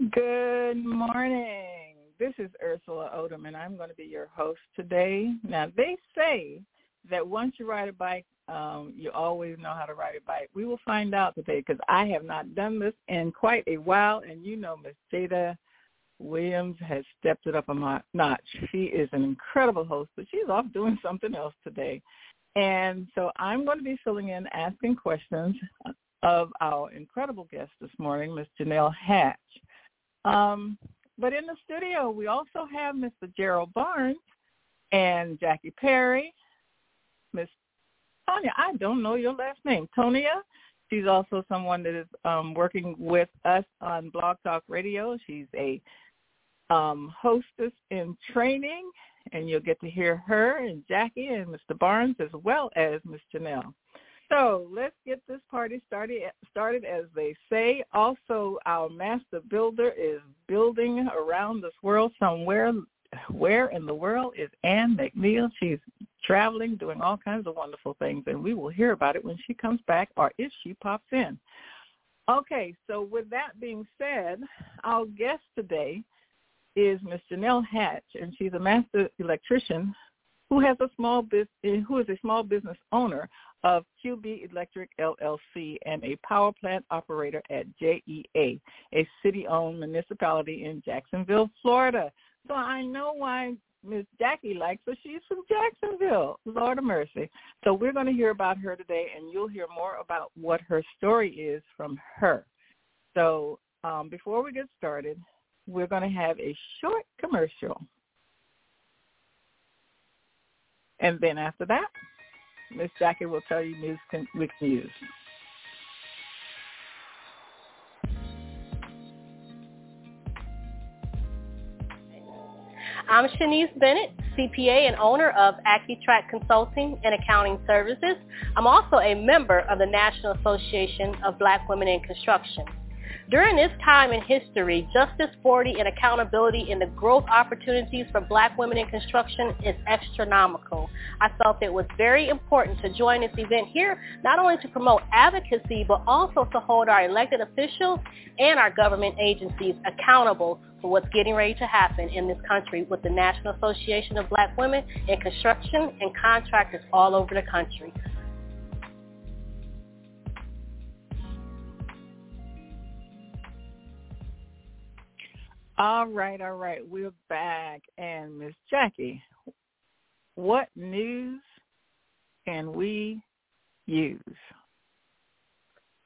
Good morning. This is Ursula Odom, and I'm going to be your host today. Now, they say that once you ride a bike, um, you always know how to ride a bike. We will find out today because I have not done this in quite a while, and you know Miss Jada Williams has stepped it up a notch. She is an incredible host, but she's off doing something else today. And so I'm going to be filling in, asking questions of our incredible guest this morning, Miss Janelle Hatch. Um, but in the studio, we also have Mr. Gerald Barnes and Jackie Perry, Miss Tonya. I don't know your last name, Tonia. She's also someone that is um, working with us on Blog Talk Radio. She's a um, hostess in training, and you'll get to hear her and Jackie and Mr. Barnes as well as Miss Janelle. So let's get this party started. Started as they say. Also, our master builder is building around this world somewhere. Where in the world is Ann McNeil? She's traveling, doing all kinds of wonderful things, and we will hear about it when she comes back or if she pops in. Okay, so with that being said, our guest today is Miss Janelle Hatch, and she's a master electrician who has a small business, who is a small business owner of QB Electric LLC and a power plant operator at JEA, a city-owned municipality in Jacksonville, Florida. So I know why Miss Jackie likes her. She's from Jacksonville. Lord of mercy. So we're going to hear about her today, and you'll hear more about what her story is from her. So um, before we get started, we're going to have a short commercial. And then after that, Miss Jackie will tell you news can use. I'm Shanice Bennett, CPA and owner of AccuTrack Consulting and Accounting Services. I'm also a member of the National Association of Black Women in Construction. During this time in history, justice, forty, and accountability in the growth opportunities for black women in construction is astronomical. I felt it was very important to join this event here, not only to promote advocacy, but also to hold our elected officials and our government agencies accountable for what's getting ready to happen in this country with the National Association of Black Women in Construction and contractors all over the country. All right, all right. We're back. And Miss Jackie, what news can we use?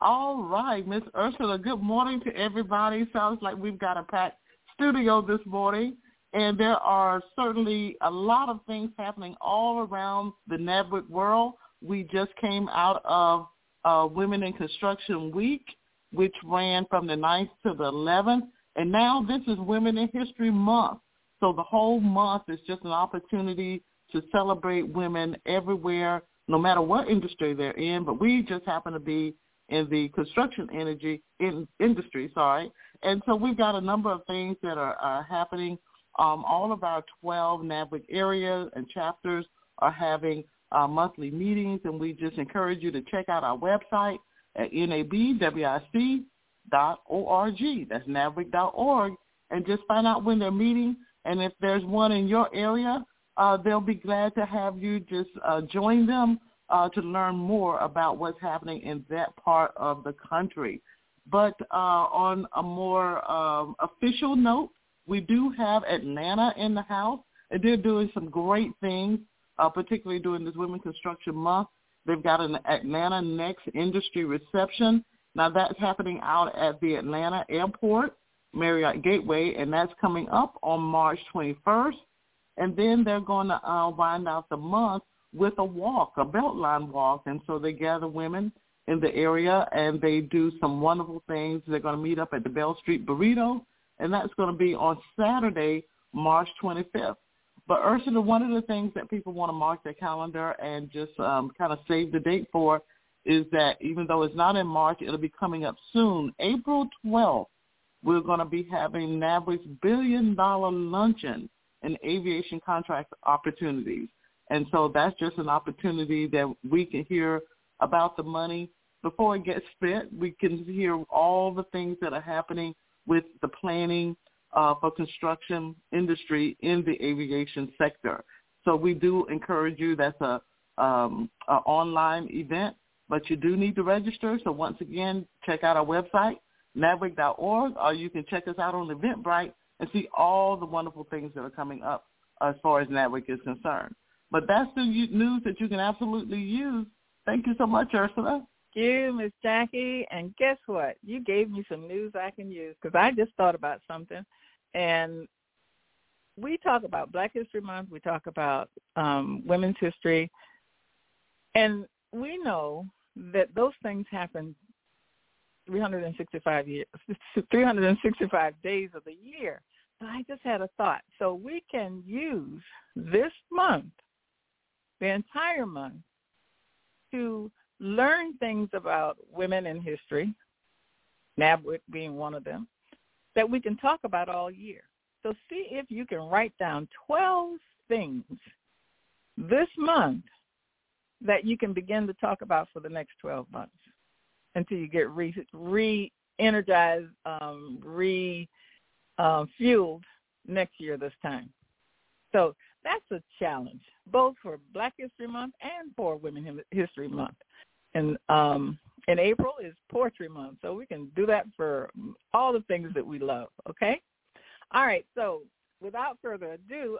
All right, Miss Ursula, good morning to everybody. Sounds like we've got a packed studio this morning. And there are certainly a lot of things happening all around the NABWIC world. We just came out of uh, Women in Construction Week, which ran from the 9th to the 11th. And now this is Women in History Month. So the whole month is just an opportunity to celebrate women everywhere, no matter what industry they're in. But we just happen to be in the construction energy in, industry, sorry. And so we've got a number of things that are, are happening. Um, all of our 12 NABWIC areas and chapters are having uh, monthly meetings, and we just encourage you to check out our website at nabwic.org. That's nabwic.org, and just find out when they're meeting. And if there's one in your area, uh, they'll be glad to have you just uh, join them uh, to learn more about what's happening in that part of the country. But uh, on a more um, official note, we do have Atlanta in the house, and they're doing some great things, uh, particularly during this Women Construction Month. They've got an Atlanta Next Industry Reception. Now that's happening out at the Atlanta Airport, Marriott Gateway, and that's coming up on March 21st. And then they're going to uh, wind out the month with a walk, a Beltline walk. And so they gather women in the area and they do some wonderful things. They're going to meet up at the Bell Street Burrito, and that's going to be on Saturday, March 25th. But Ursula, one of the things that people want to mark their calendar and just um, kind of save the date for is that even though it's not in March, it'll be coming up soon. April 12th, we're going to be having NABWIC's billion dollar luncheon in aviation contract opportunities. And so that's just an opportunity that we can hear about the money before it gets spent. We can hear all the things that are happening with the planning uh, for construction industry in the aviation sector. So we do encourage you. That's a, um, a online event, but you do need to register. So once again, check out our website, nabwic.org, or you can check us out on Eventbrite and see all the wonderful things that are coming up as far as NABWIC is concerned. But that's the news that you can absolutely use. Thank you so much, Ursula. Thank you, Miss Jackie. And guess what? You gave me some news I can use because I just thought about something. And we talk about Black History Month. We talk about um, women's history. And we know that those things happen 365 years, 365 days of the year. So I just had a thought. So we can use this month the entire month to learn things about women in history, NABWIC being one of them, that we can talk about all year. So see if you can write down 12 things this month that you can begin to talk about for the next 12 months until you get re, re-energized, um, re-fueled um, next year this time. So that's a challenge, both for Black History Month and for Women History Month. And um, in April is Poetry Month, so we can do that for all the things that we love. Okay. All right. So without further ado,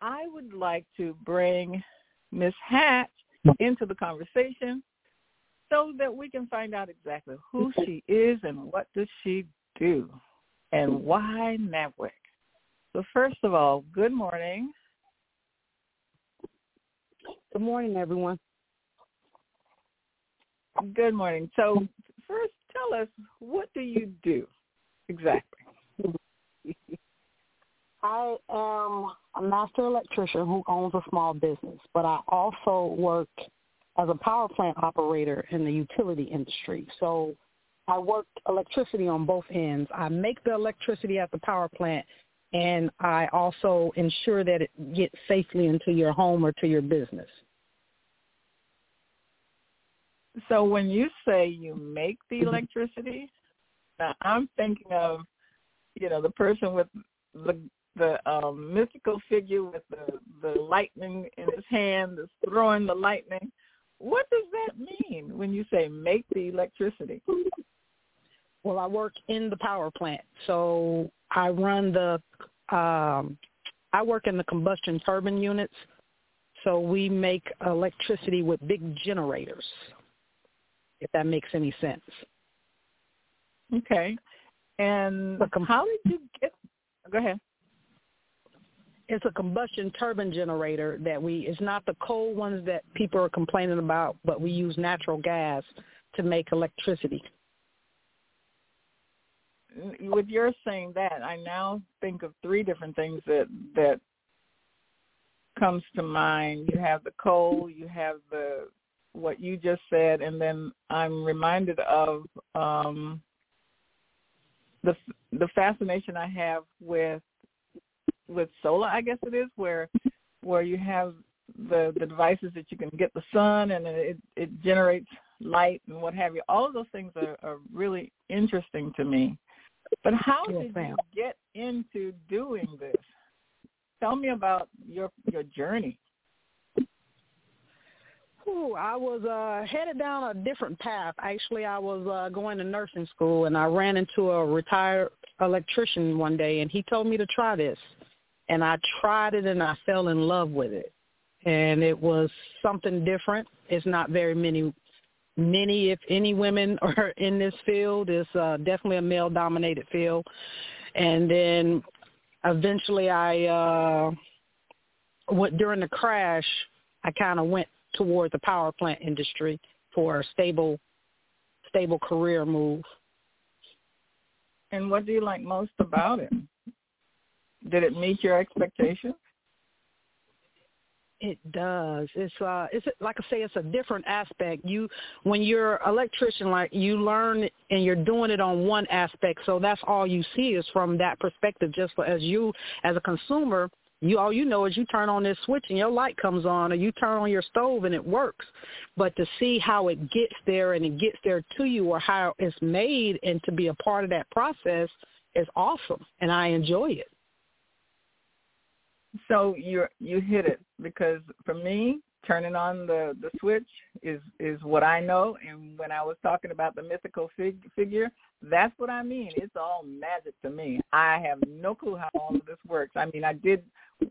I would like to bring Miss Hatch into the conversation so that we can find out exactly who she is and what does she do and why NABWIC. So first of all, good morning. Good morning, everyone. Good morning. So first, tell us, what do you do exactly? I am a master electrician who owns a small business, but I also work as a power plant operator in the utility industry. So I work electricity on both ends. I make the electricity at the power plant and I also ensure that it gets safely into your home or to your business. So when you say you make the mm-hmm. electricity, now I'm thinking of, you know, the person with the the um, mystical figure with the the lightning in his hand, that's throwing the lightning. What does that mean when you say make the electricity? Well, I work in the power plant, so I run the. Um, I work in the combustion turbine units, so we make electricity with big generators. If that makes any sense. Okay. And com- how did you get? Go ahead. It's a combustion turbine generator that we. It's not the coal ones that people are complaining about, but we use natural gas to make electricity with your saying that, I now think of three different things that that comes to mind. You have the coal, you have the what you just said, and then I'm reminded of um, the the fascination I have with with solar. I guess it is where where you have the the devices that you can get the sun and it it generates light and what have you. All of those things are, are really interesting to me. But how yes, did ma'am. you get into doing this? Tell me about your your journey. Ooh, I was uh headed down a different path. Actually, I was uh going to nursing school and I ran into a retired electrician one day and he told me to try this. And I tried it and I fell in love with it. And it was something different. It's not very many many if any women are in this field. It's uh definitely a male dominated field. And then eventually I uh went during the crash I kind of went toward the power plant industry for a stable stable career move. And what do you like most about it? Did it meet your expectations? It does. It's uh it's like I say it's a different aspect. You when you're electrician like you learn and you're doing it on one aspect, so that's all you see is from that perspective just as you as a consumer you all you know is you turn on this switch and your light comes on or you turn on your stove and it works but to see how it gets there and it gets there to you or how it's made and to be a part of that process is awesome and i enjoy it so you you hit it because for me turning on the the switch is is what i know. And when i was talking about the mythical fig, figure that's what i mean. It's all magic to me. I have no clue how all of this works. I mean i did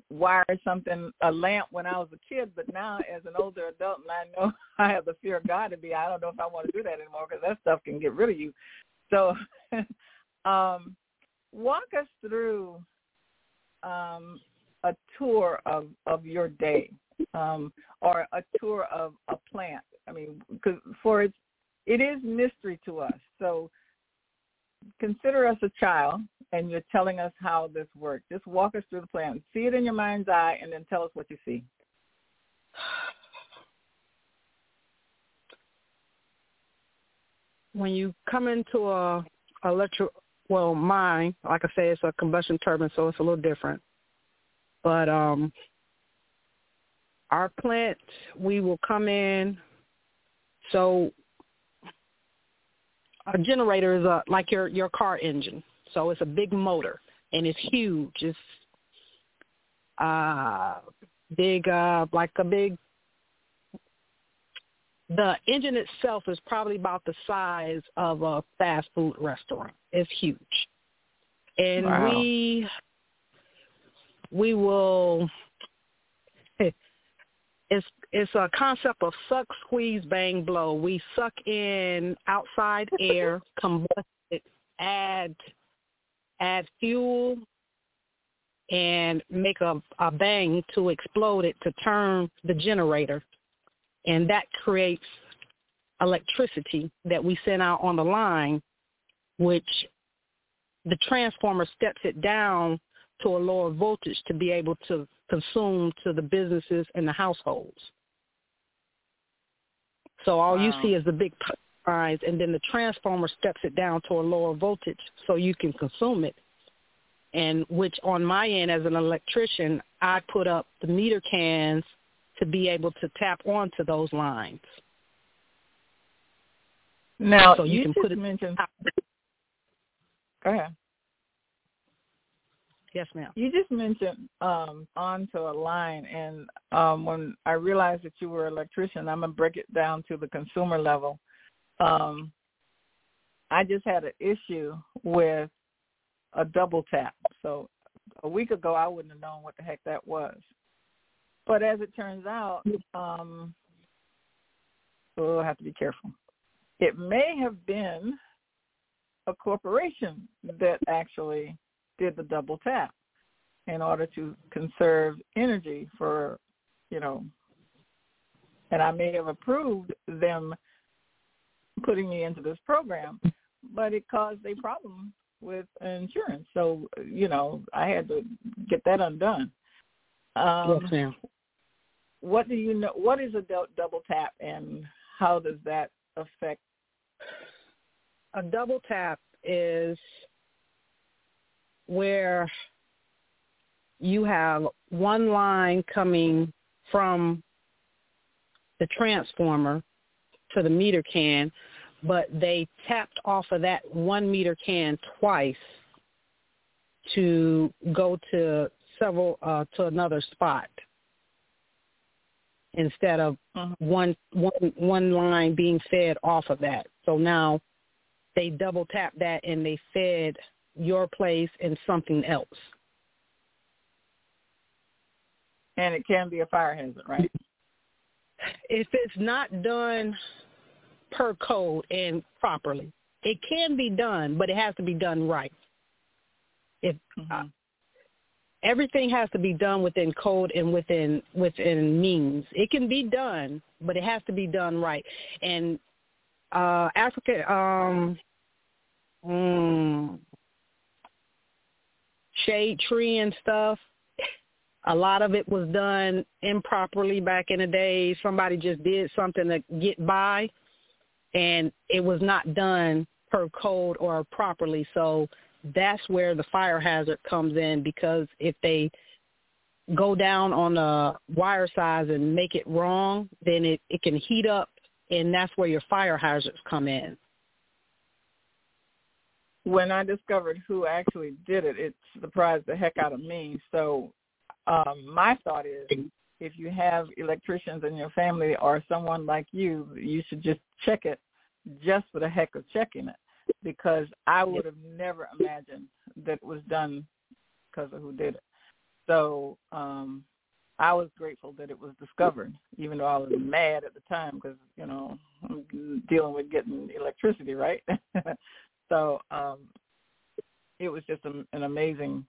wire something a lamp when I was a kid, but now as an older adult, and I know I have the fear of God to be, I don't know if I want to do that anymore because that stuff can get rid of you. So, um, walk us through um, a tour of of your day, um, or a tour of a plant. I mean, because for it's it is mystery to us. So consider us a child and you're telling us how this works. Just walk us through the plan. See it in your mind's eye and then tell us what you see. When you come into a electro well, mine, like I say, it's a combustion turbine, so it's a little different. But um our plant, we will come in. So a generator is a like your your car engine. So it's a big motor and it's huge. It's uh big uh like a big the engine itself is probably about the size of a fast food restaurant. It's huge. And wow. we we will it's it's a concept of suck, squeeze, bang, blow. We suck in outside air, combust it, add add fuel, and make a, a bang to explode it to turn the generator, and that creates electricity that we send out on the line, which the transformer steps it down to a lower voltage to be able to consume to the businesses and the households. So all wow. you see is the big lines, and then the transformer steps it down to a lower voltage so you can consume it. And which on my end as an electrician, I put up the meter cans to be able to tap onto those lines. Now so you, you can put it. mentioned. Go ahead. Yes, ma'am. You just mentioned um, onto a line, and um, when I realized that you were an electrician, I'm gonna break it down to the consumer level. Um, I just had an issue with a double tap. So a week ago, I wouldn't have known what the heck that was. But as it turns out, um, we'll have to be careful. It may have been a corporation that actually did the double tap in order to conserve energy for, you know, and I may have approved them putting me into this program, but it caused a problem with insurance. So, you know, I had to get that undone. Um, yes, ma'am. What do you know? What is a double tap, and how does that affect? A double tap is where you have one line coming from the transformer to the meter can, but they tapped off of that one meter can twice to go to several uh, to another spot instead of uh-huh. one one one line being fed off of that. So now they double tapped that and they fed your place and something else. And it can be a fire hazard, right? If it's not done per code and properly, it can be done, but it has to be done right. If mm-hmm. uh, everything has to be done within code and within within means. It can be done, but it has to be done right. And uh Africa um mm, shade tree and stuff a lot of it was done improperly back in the day. Somebody just did something to get by and it was not done per code or properly. So that's where the fire hazard comes in because if they go down on the wire size and make it wrong, then it, it can heat up and that's where your fire hazards come in. When I discovered who actually did it, it surprised the heck out of me. So um, my thought is if you have electricians in your family or someone like you, you should just check it just for the heck of checking it because I would have never imagined that it was done because of who did it. So um I was grateful that it was discovered, even though I was mad at the time because you know I'm dealing with getting electricity, right? so um it was just a, an amazing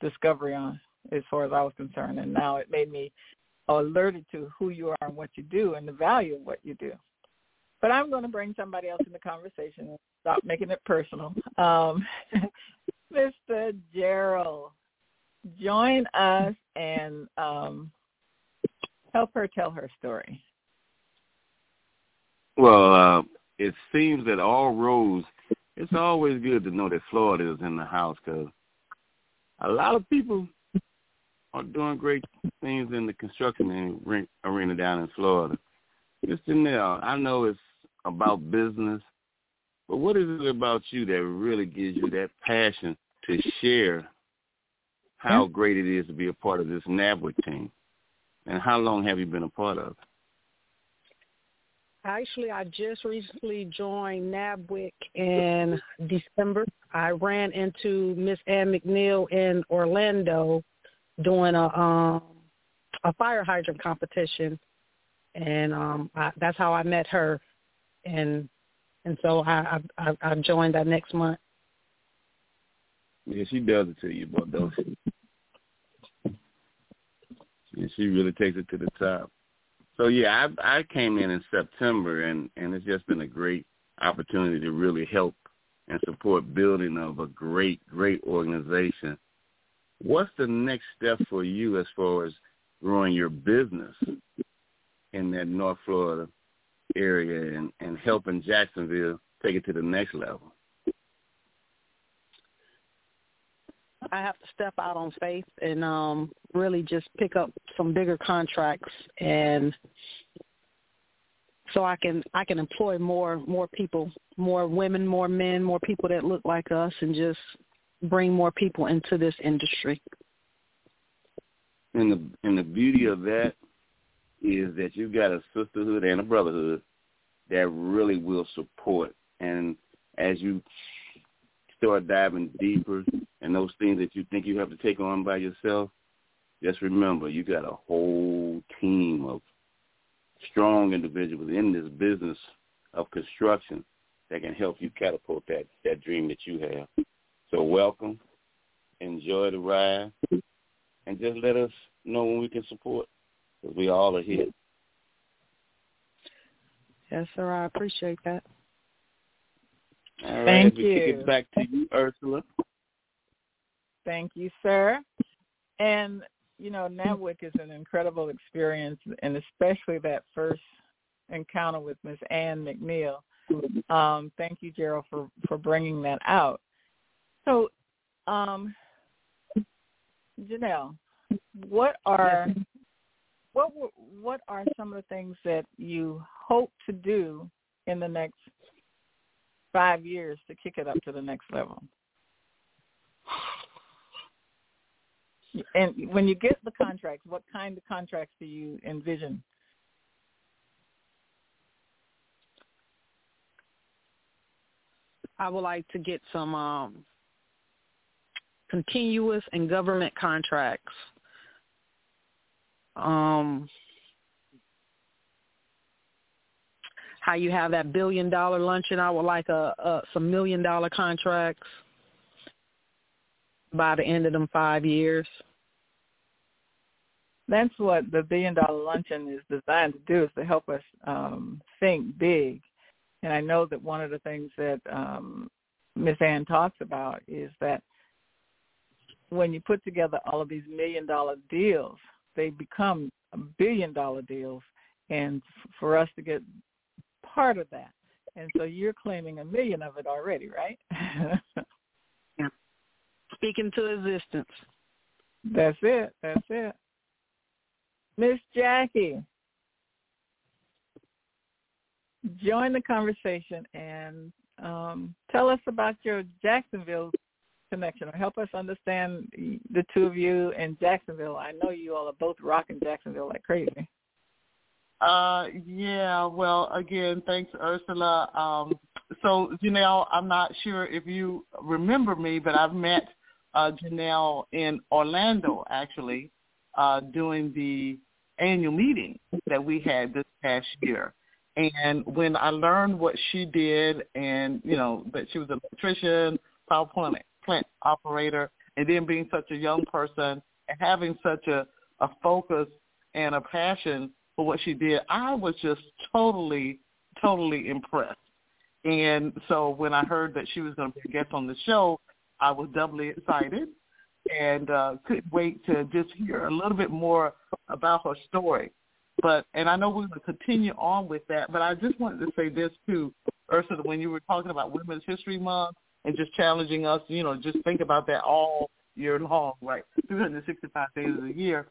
discovery on as far as I was concerned, and now it made me alerted to who you are and what you do and the value of what you do. But I'm going to bring somebody else in the conversation and stop making it personal. Um, Mr. Gerald, join us and um, help her tell her story. Well, uh, it seems that all roads, it's always good to know that Florida is in the house because a lot of people are doing great things in the construction arena down in Florida. Mr. Nell, I know it's about business, but what is it about you that really gives you that passion to share how hmm? great it is to be a part of this NABWIC team? And how long have you been a part of it? Actually, I just recently joined NABWIC in December. I ran into Miss Ann McNeil in Orlando doing a um a fire hydrant competition, and um I, that's how I met her and and so I I I joined that next month. Yeah, she does it to you, but don't she? She really takes it to the top. So yeah, I I came in in September, and and it's just been a great opportunity to really help and support building of a great great organization. What's the next step for you as far as growing your business in that North Florida area and, and helping Jacksonville take it to the next level? I have to step out on faith and um really just pick up some bigger contracts and so I can I can employ more more people, more women, more men, more people that look like us and just bring more people into this industry. And the and the beauty of that is that you've got a sisterhood and a brotherhood that really will support. And as you start diving deeper and those things that you think you have to take on by yourself, just remember you got a whole team of strong individuals in this business of construction that can help you catapult that, that dream that you have. So welcome, enjoy the ride, and just let us know when we can support because we all are here. Yes, sir. I appreciate that. All right, Thank we you. Kick it back to you, Ursula. Thank you, sir. And you know, NABWIC is an incredible experience, and especially that first encounter with Miss Ann McNeil. Um, thank you, Gerald, for for bringing that out. So, um, Janelle, what are what what are some of the things that you hope to do in the next five years to kick it up to the next level? And when you get the contracts, what kind of contracts do you envision? I would like to get some um, continuous and government contracts. Um, how you have that billion dollar luncheon, I would like a, a some million dollar contracts by the end of them five years. That's what the billion dollar luncheon is designed to do is to help us um, think big. And I know that one of the things that um, Miss Ann talks about is that when you put together all of these million dollar deals, they become billion dollar deals. And for us to get part of that. And so you're claiming a million of it already, right? yeah. Speaking to existence. That's it. That's it. Miss Jackie, join the conversation and um, tell us about your Jacksonville connection or help us understand the two of you in Jacksonville. I know you all are both rocking Jacksonville like crazy. Uh, yeah. Well, again, thanks, Ursula. Um, so Janelle, I'm not sure if you remember me, but I've met uh, Janelle in Orlando actually uh, doing the annual meeting that we had this past year. And when I learned what she did, and you know that she was an electrician, power plant plant operator, and then being such a young person and having such a a focus and a passion for what she did, I was just totally, totally impressed. And so when I heard that she was going to be a guest on the show, I was doubly excited and uh, couldn't wait to just hear a little bit more about her story. But and I know we're going to continue on with that, but I just wanted to say this too, Ursula, when you were talking about Women's History Month and just challenging us, you know, just think about that all year long, right? 365 days of the year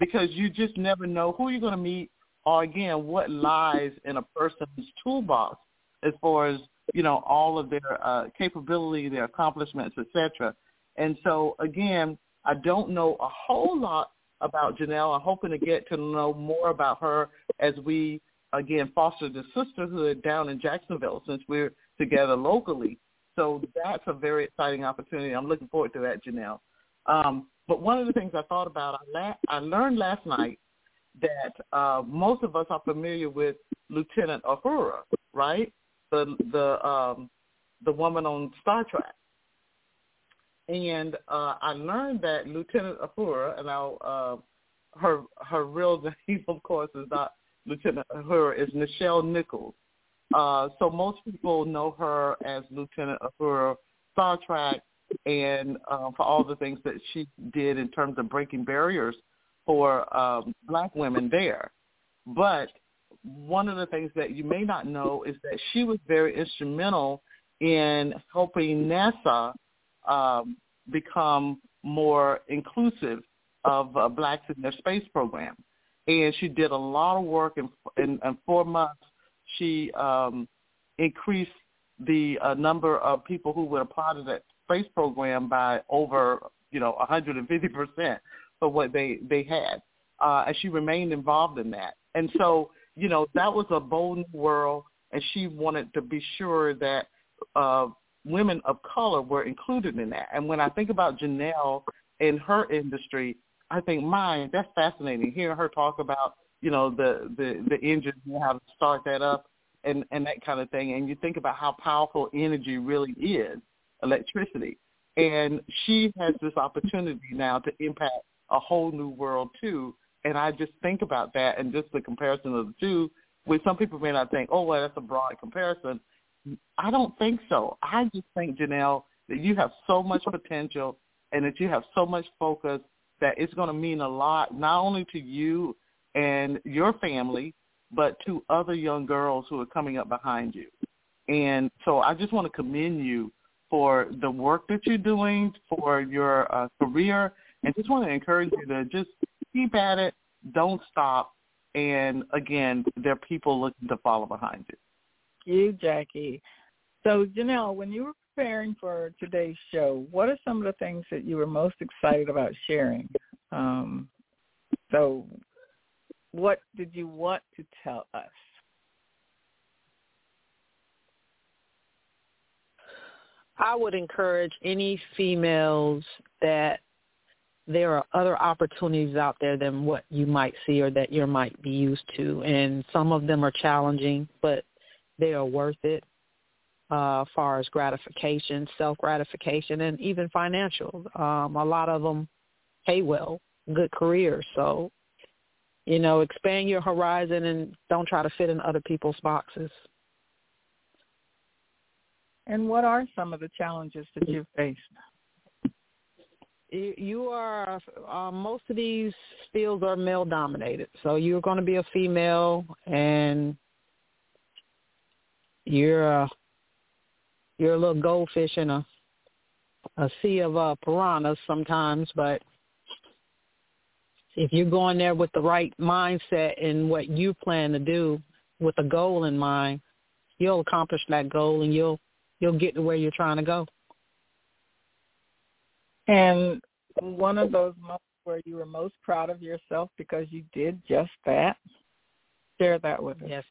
because you just never know who you're going to meet or again what lies in a person's toolbox as far as you know all of their uh, capability, their accomplishments, etc. And so again, I don't know a whole lot about Janelle. I'm hoping to get to know more about her as we again foster the sisterhood down in Jacksonville since we're together locally. So that's a very exciting opportunity. I'm looking forward to that, Janelle. Um, but one of the things I thought about, I, la- I learned last night that uh, most of us are familiar with Lieutenant Uhura, right? The the um, the woman on Star Trek. And uh, I learned that Lieutenant Uhura, and I'll, uh, her her real name, of course, is not Lieutenant Uhura, is Nichelle Nichols. Uh, so most people know her as Lieutenant Uhura, Star Trek, and um, for all the things that she did in terms of breaking barriers for um, black women there. But one of the things that you may not know is that she was very instrumental in helping NASA um, become more inclusive of uh, blacks in their space program. And she did a lot of work in, in, in four months. She um, increased the uh, number of people who would apply to that space program by over, you know, 150 percent for what they they had, uh, and she remained involved in that. And so, you know, that was a bold new world, and she wanted to be sure that uh, women of color were included in that. And when I think about Janelle and her industry, I think, mine, that's fascinating. Hearing her talk about, you know, the the the engine and how to start that up and and that kind of thing. And you think about how powerful energy really is, electricity. And she has this opportunity now to impact a whole new world too. And I just think about that and just the comparison of the two, which some people may not think, oh, well, that's a broad comparison. I don't think so. I just think, Janelle, that you have so much potential and that you have so much focus that it's going to mean a lot, not only to you and your family, but to other young girls who are coming up behind you. And so I just want to commend you for the work that you're doing, for your uh, career, and just want to encourage you to just keep at it. don't stop. And again, there are people looking to follow behind it. You, Jackie. So, Janelle, when you were preparing for today's show, what are some of the things that you were most excited about sharing? Um, so, what did you want to tell us? I would encourage any females that there are other opportunities out there than what you might see or that you might be used to. And some of them are challenging, but they are worth it uh, as far as gratification, self-gratification, and even financial. Um, a lot of them pay well, good careers. So, you know, expand your horizon and don't try to fit in other people's boxes. And what are some of the challenges that you've faced? You are uh, most of these fields are male dominated, so you're going to be a female, and you're a you're a little goldfish in a a sea of uh, piranhas sometimes. But if you're going there with the right mindset and what you plan to do with a goal in mind, you'll accomplish that goal and you'll you'll get to where you're trying to go. And one of those moments where you were most proud of yourself because you did just that, share that with us. Yes.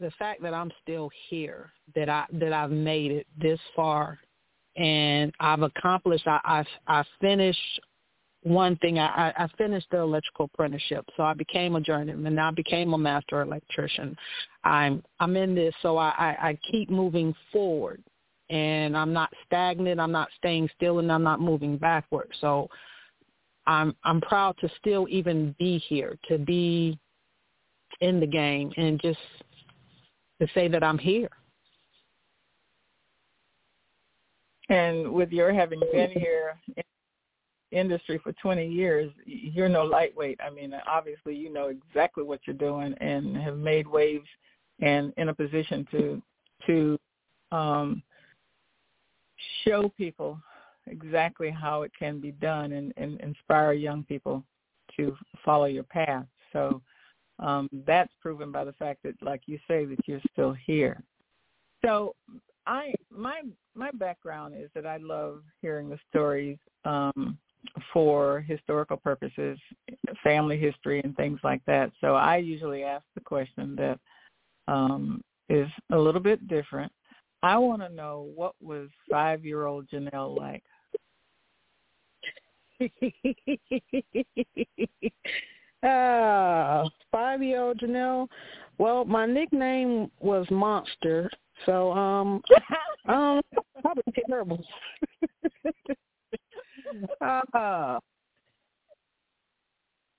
The fact that I'm still here, that I that I've made it this far, and I've accomplished. I I, I finished one thing. I, I finished the electrical apprenticeship, so I became a journeyman. I became a master electrician. I'm I'm in this, so I, I, I keep moving forward, and I'm not stagnant. I'm not staying still, and I'm not moving backward. So I'm I'm proud to still even be here, to be in the game, and just to say that I'm here. And with your having been here industry for 20 years, you're no lightweight. I mean, obviously, you know exactly what you're doing and have made waves and in a position to to um, show people exactly how it can be done and, and inspire young people to follow your path. So um, that's proven by the fact that, like you say, that you're still here. So I my my background is that I love hearing the stories um, for historical purposes, family history and things like that. So I usually ask the question that um, is a little bit different. I want to know what was five-year-old Janelle like. uh, five-year-old Janelle. Well, my nickname was Monster, so um, um, probably terrible. uh,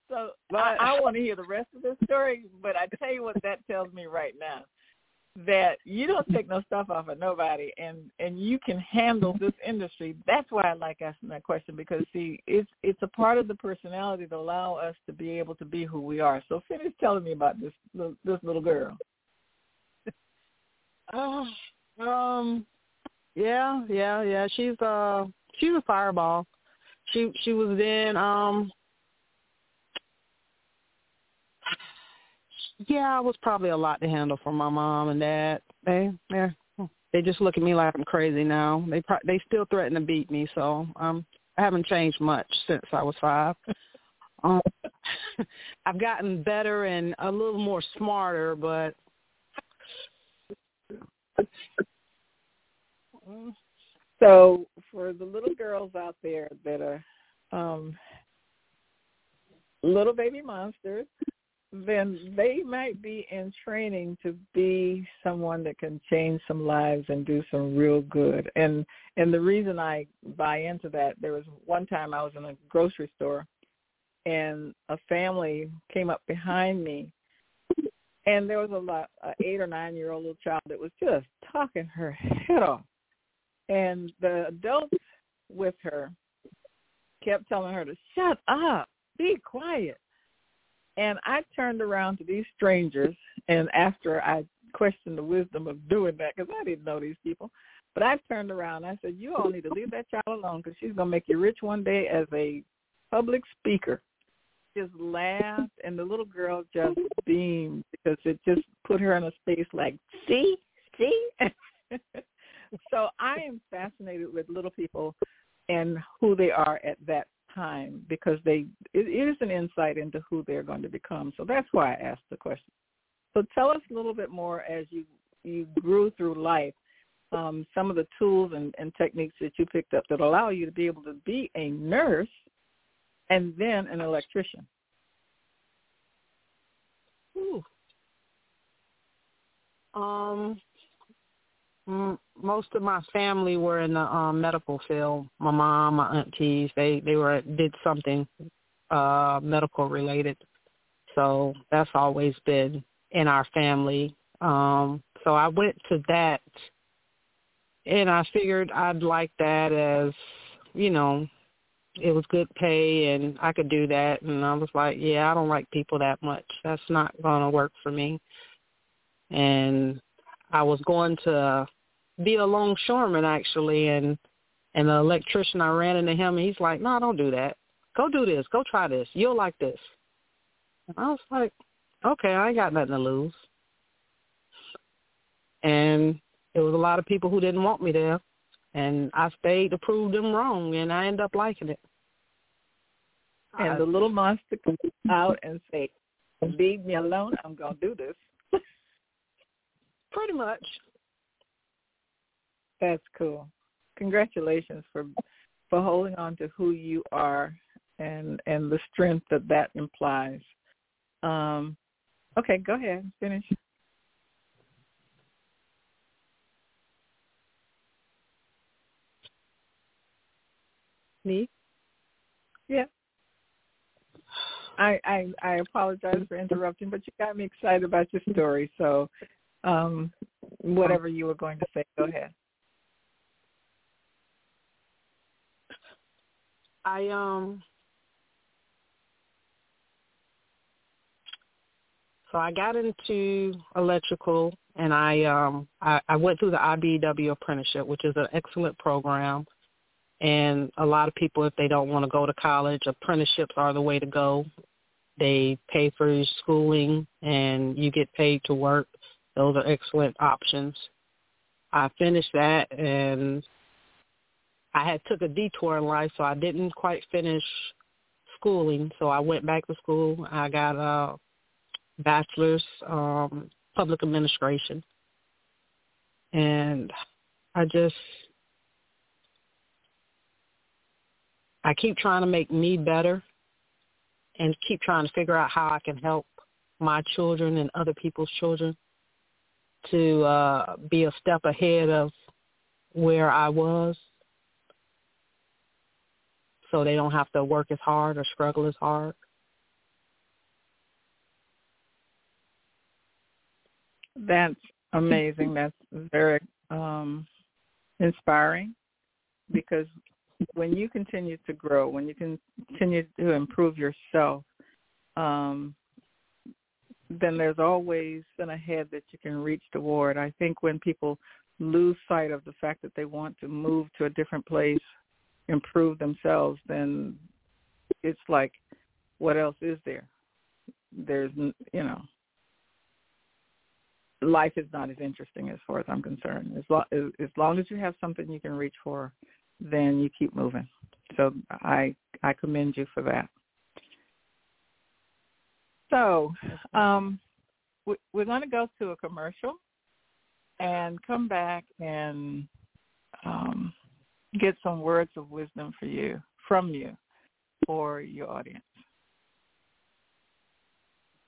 so I, I want to hear the rest of the story, but I tell you what that tells me right now that you don't take no stuff off of nobody and and you can handle this industry. That's why i like asking that question because see it's it's a part of the personality to allow us to be able to be who we are. So finish telling me about this this little girl. Oh um yeah yeah yeah. She's uh she's a fireball she she was in um yeah, it was probably a lot to handle for my mom and dad. They they they just look at me like I'm crazy now. They pro- they still threaten to beat me, so um I haven't changed much since I was 5. Um I've gotten better and a little more smarter, but so for the little girls out there that are um little baby monsters then they might be in training to be someone that can change some lives and do some real good. And and the reason I buy into that, there was one time I was in a grocery store and a family came up behind me and there was a lot a eight or nine year old little child that was just talking her head off. And the adults with her kept telling her to shut up, be quiet and I turned around to these strangers, and after I questioned the wisdom of doing that, because I didn't know these people, but I turned around I said, you all need to leave that child alone because she's going to make you rich one day as a public speaker. Just laughed, and the little girl just beamed because it just put her in a space like, see, see. so I am fascinated with little people and who they are at that time because they it, it is an insight into who they're going to become. So that's why I asked the question. So tell us a little bit more as you you grew through life, um, some of the tools and, and techniques that you picked up that allow you to be able to be a nurse and then an electrician. Ooh. Um, most of my family were in the um, medical field. My mom, my aunties, they they were did something uh, medical related. So that's always been in our family. Um, so I went to that, and I figured I'd like that as, you know, it was good pay and I could do that. And I was like, yeah, I don't like people that much. That's not going to work for me. And I was going to be a longshoreman actually, and and the electrician I ran into him, and he's like, no, don't do that. Go do this. Go try this. You'll like this. And I was like, okay, I ain't got nothing to lose. And there was a lot of people who didn't want me there, and I stayed to prove them wrong, and I ended up liking it. And the little monster comes out and say, "Leave me alone. I'm gonna do this." Pretty much. That's cool. Congratulations for for holding on to who you are and and the strength that that implies. Um, okay, go ahead, finish. Me? Yeah. I, I I apologize for interrupting, but you got me excited about your story. So, um, whatever you were going to say, go ahead. I um so I got into electrical and I um I, I went through the IBEW apprenticeship, which is an excellent program. And a lot of people if they don't want to go to college, apprenticeships are the way to go. They pay for your schooling and you get paid to work. Those are excellent options. I finished that and I had took a detour in life, so I didn't quite finish schooling. So I went back to school. I got a bachelor's um, public administration, and I just I keep trying to make me better, and keep trying to figure out how I can help my children and other people's children to uh, be a step ahead of where I was so they don't have to work as hard or struggle as hard? That's amazing. That's very um, inspiring because when you continue to grow, when you continue to improve yourself, um, then there's always an ahead that you can reach toward. I think when people lose sight of the fact that they want to move to a different place improve themselves, then it's like, what else is there? There's, you know, life is not as interesting as far as I'm concerned. As, lo- as long as you have something you can reach for, then you keep moving. So I I commend you for that. So um, we, we're going to go to a commercial and come back and um, get some words of wisdom for you, from you, for your audience.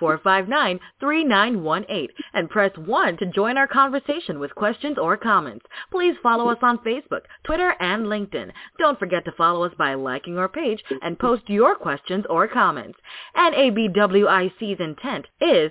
459-3918 and press 1 to join our conversation with questions or comments. Please follow us on Facebook, Twitter, and LinkedIn. Don't forget to follow us by liking our page and post your questions or comments. NABWIC's intent is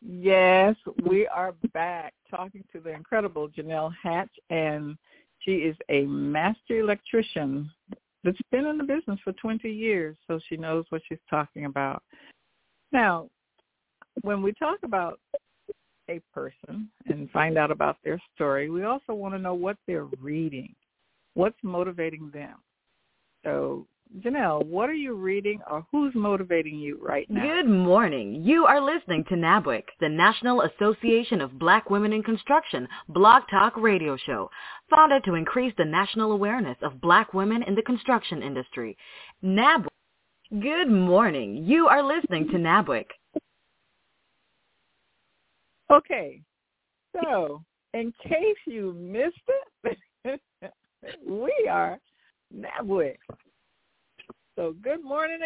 Yes, we are back talking to the incredible Janelle Hatch, and she is a master electrician that's been in the business for 20 years, so she knows what she's talking about. Now, when we talk about a person and find out about their story, we also want to know what they're reading, what's motivating them. So Janelle, what are you reading or who's motivating you right now? Good morning. You are listening to NABWIC, the National Association of Black Women in Construction blog talk radio show, founded to increase the national awareness of black women in the construction industry. NABWIC. Good morning. You are listening to NABWIC. Okay. So, in case you missed it, we are NABWIC. So good morning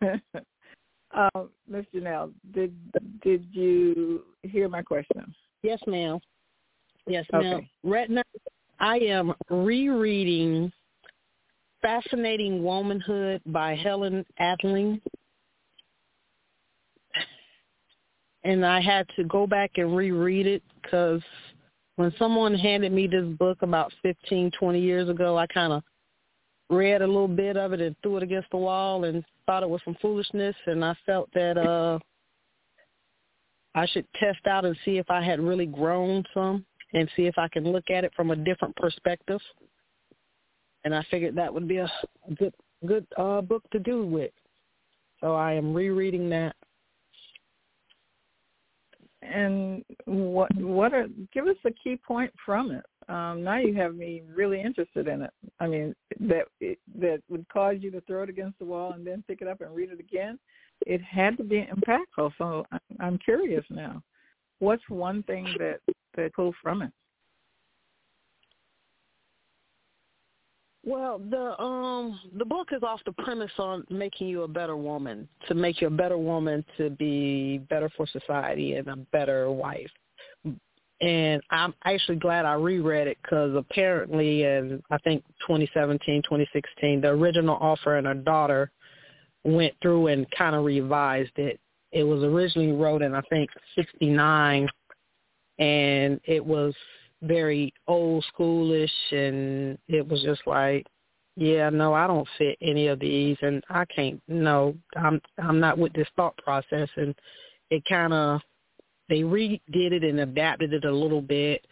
again. um, Ms. Janelle, did did you hear my question? Yes, ma'am. Yes, Okay. ma'am. Right now, I am rereading Fascinating Womanhood by Helen Andelin. And I had to go back and reread it because when someone handed me this book about fifteen, twenty years ago, I kind of read a little bit of it and threw it against the wall and thought it was some foolishness and I felt that uh I should test out and see if I had really grown some and see if I can look at it from a different perspective. And I figured that would be a good good uh book to do with. So I am rereading that. And what what are give us a key point from it? Um, now you have me really interested in it. I mean, that it, that would cause you to throw it against the wall and then pick it up and read it again. It had to be impactful. So I'm, curious now. What's one thing that that pull from it? Well, the um the book is off the premise on making you a better woman, to make you a better woman, to be better for society and a better wife. And I'm actually glad I reread it because apparently in I think 2017, 2016, the original author and her daughter went through and kind of revised it. It was originally wrote in I think 69 and it was very old schoolish and it was just like yeah no i don't fit any of these and i can't no i'm i'm not with this thought process and it kind of they redid it and adapted it a little bit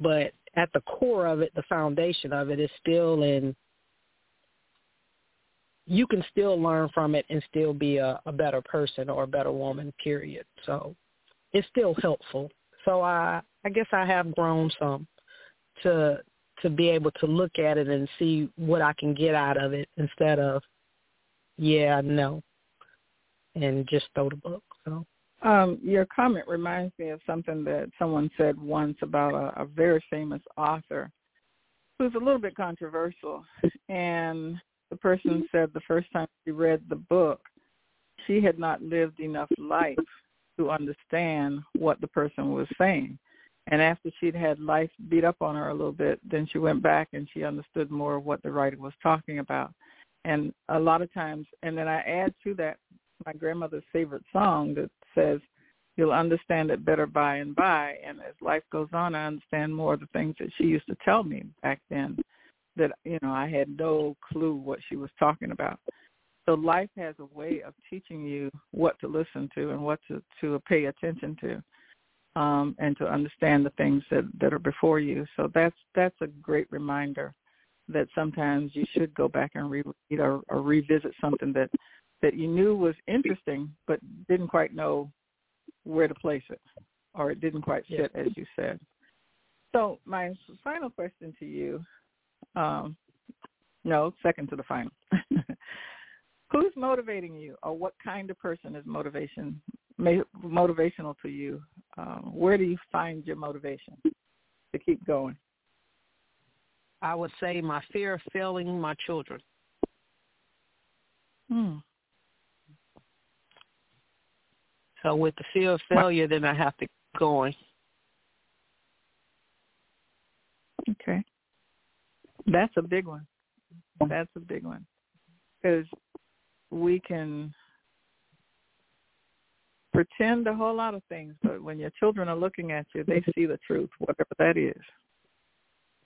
but at the core of it the foundation of it is still in you can still learn from it and still be a, a better person or a better woman period so it's still helpful so i I guess I have grown some to to be able to look at it and see what I can get out of it instead of yeah, no, and just throw the book. So Um, your comment reminds me of something that someone said once about a, a very famous author who's a little bit controversial. And the person said the first time she read the book, she had not lived enough life to understand what the person was saying. And after she'd had life beat up on her a little bit, then she went back and she understood more of what the writer was talking about. And a lot of times, and then I add to that my grandmother's favorite song that says, you'll understand it better by and by. And as life goes on, I understand more of the things that she used to tell me back then that, you know, I had no clue what she was talking about. So life has a way of teaching you what to listen to and what to, to pay attention to um, and to understand the things that, that are before you. So that's that's a great reminder that sometimes you should go back and read or, or revisit something that that you knew was interesting but didn't quite know where to place it or it didn't quite fit as you said. So my final question to you, um, no, second to the final. Who's motivating you, or what kind of person is motivation motivational to you? Um, where do you find your motivation to keep going? I would say my fear of failing my children. Hmm. So with the fear of failure, then I have to keep going. Okay. That's a big one. That's a big one. Because we can pretend a whole lot of things, but when your children are looking at you, they see the truth, whatever that is.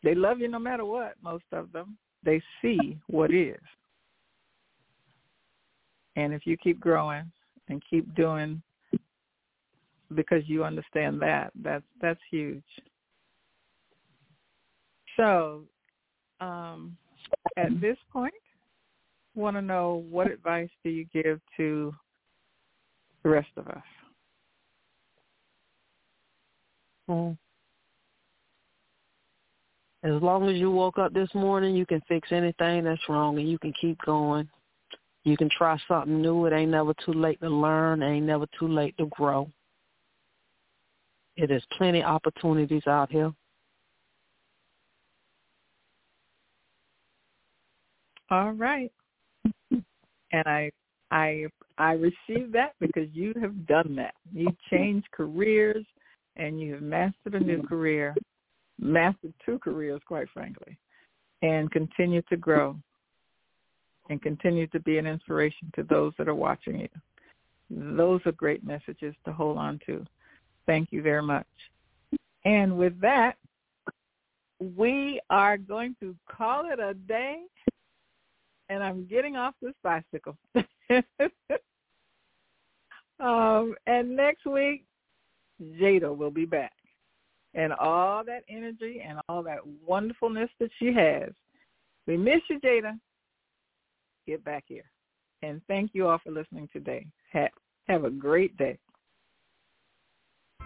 They love you no matter what, most of them. They see what is. And if you keep growing and keep doing because you understand that, that's that's huge. So, um, at this point, want to know what advice do you give to the rest of us? Well, as long as you woke up this morning, you can fix anything that's wrong and you can keep going. You can try something new. It ain't never too late to learn. It ain't never too late to grow. It is plenty opportunities out here. All right. and I I I receive that because you have done that. You changed careers and you have mastered a new career, mastered two careers quite frankly, and continue to grow and continue to be an inspiration to those that are watching you. Those are great messages to hold on to. Thank you very much. And with that, we are going to call it a day and I'm getting off this bicycle. um, and next week, Jada will be back. And all that energy and all that wonderfulness that she has. We miss you, Jada. Get back here. And thank you all for listening today. Have, have a great day.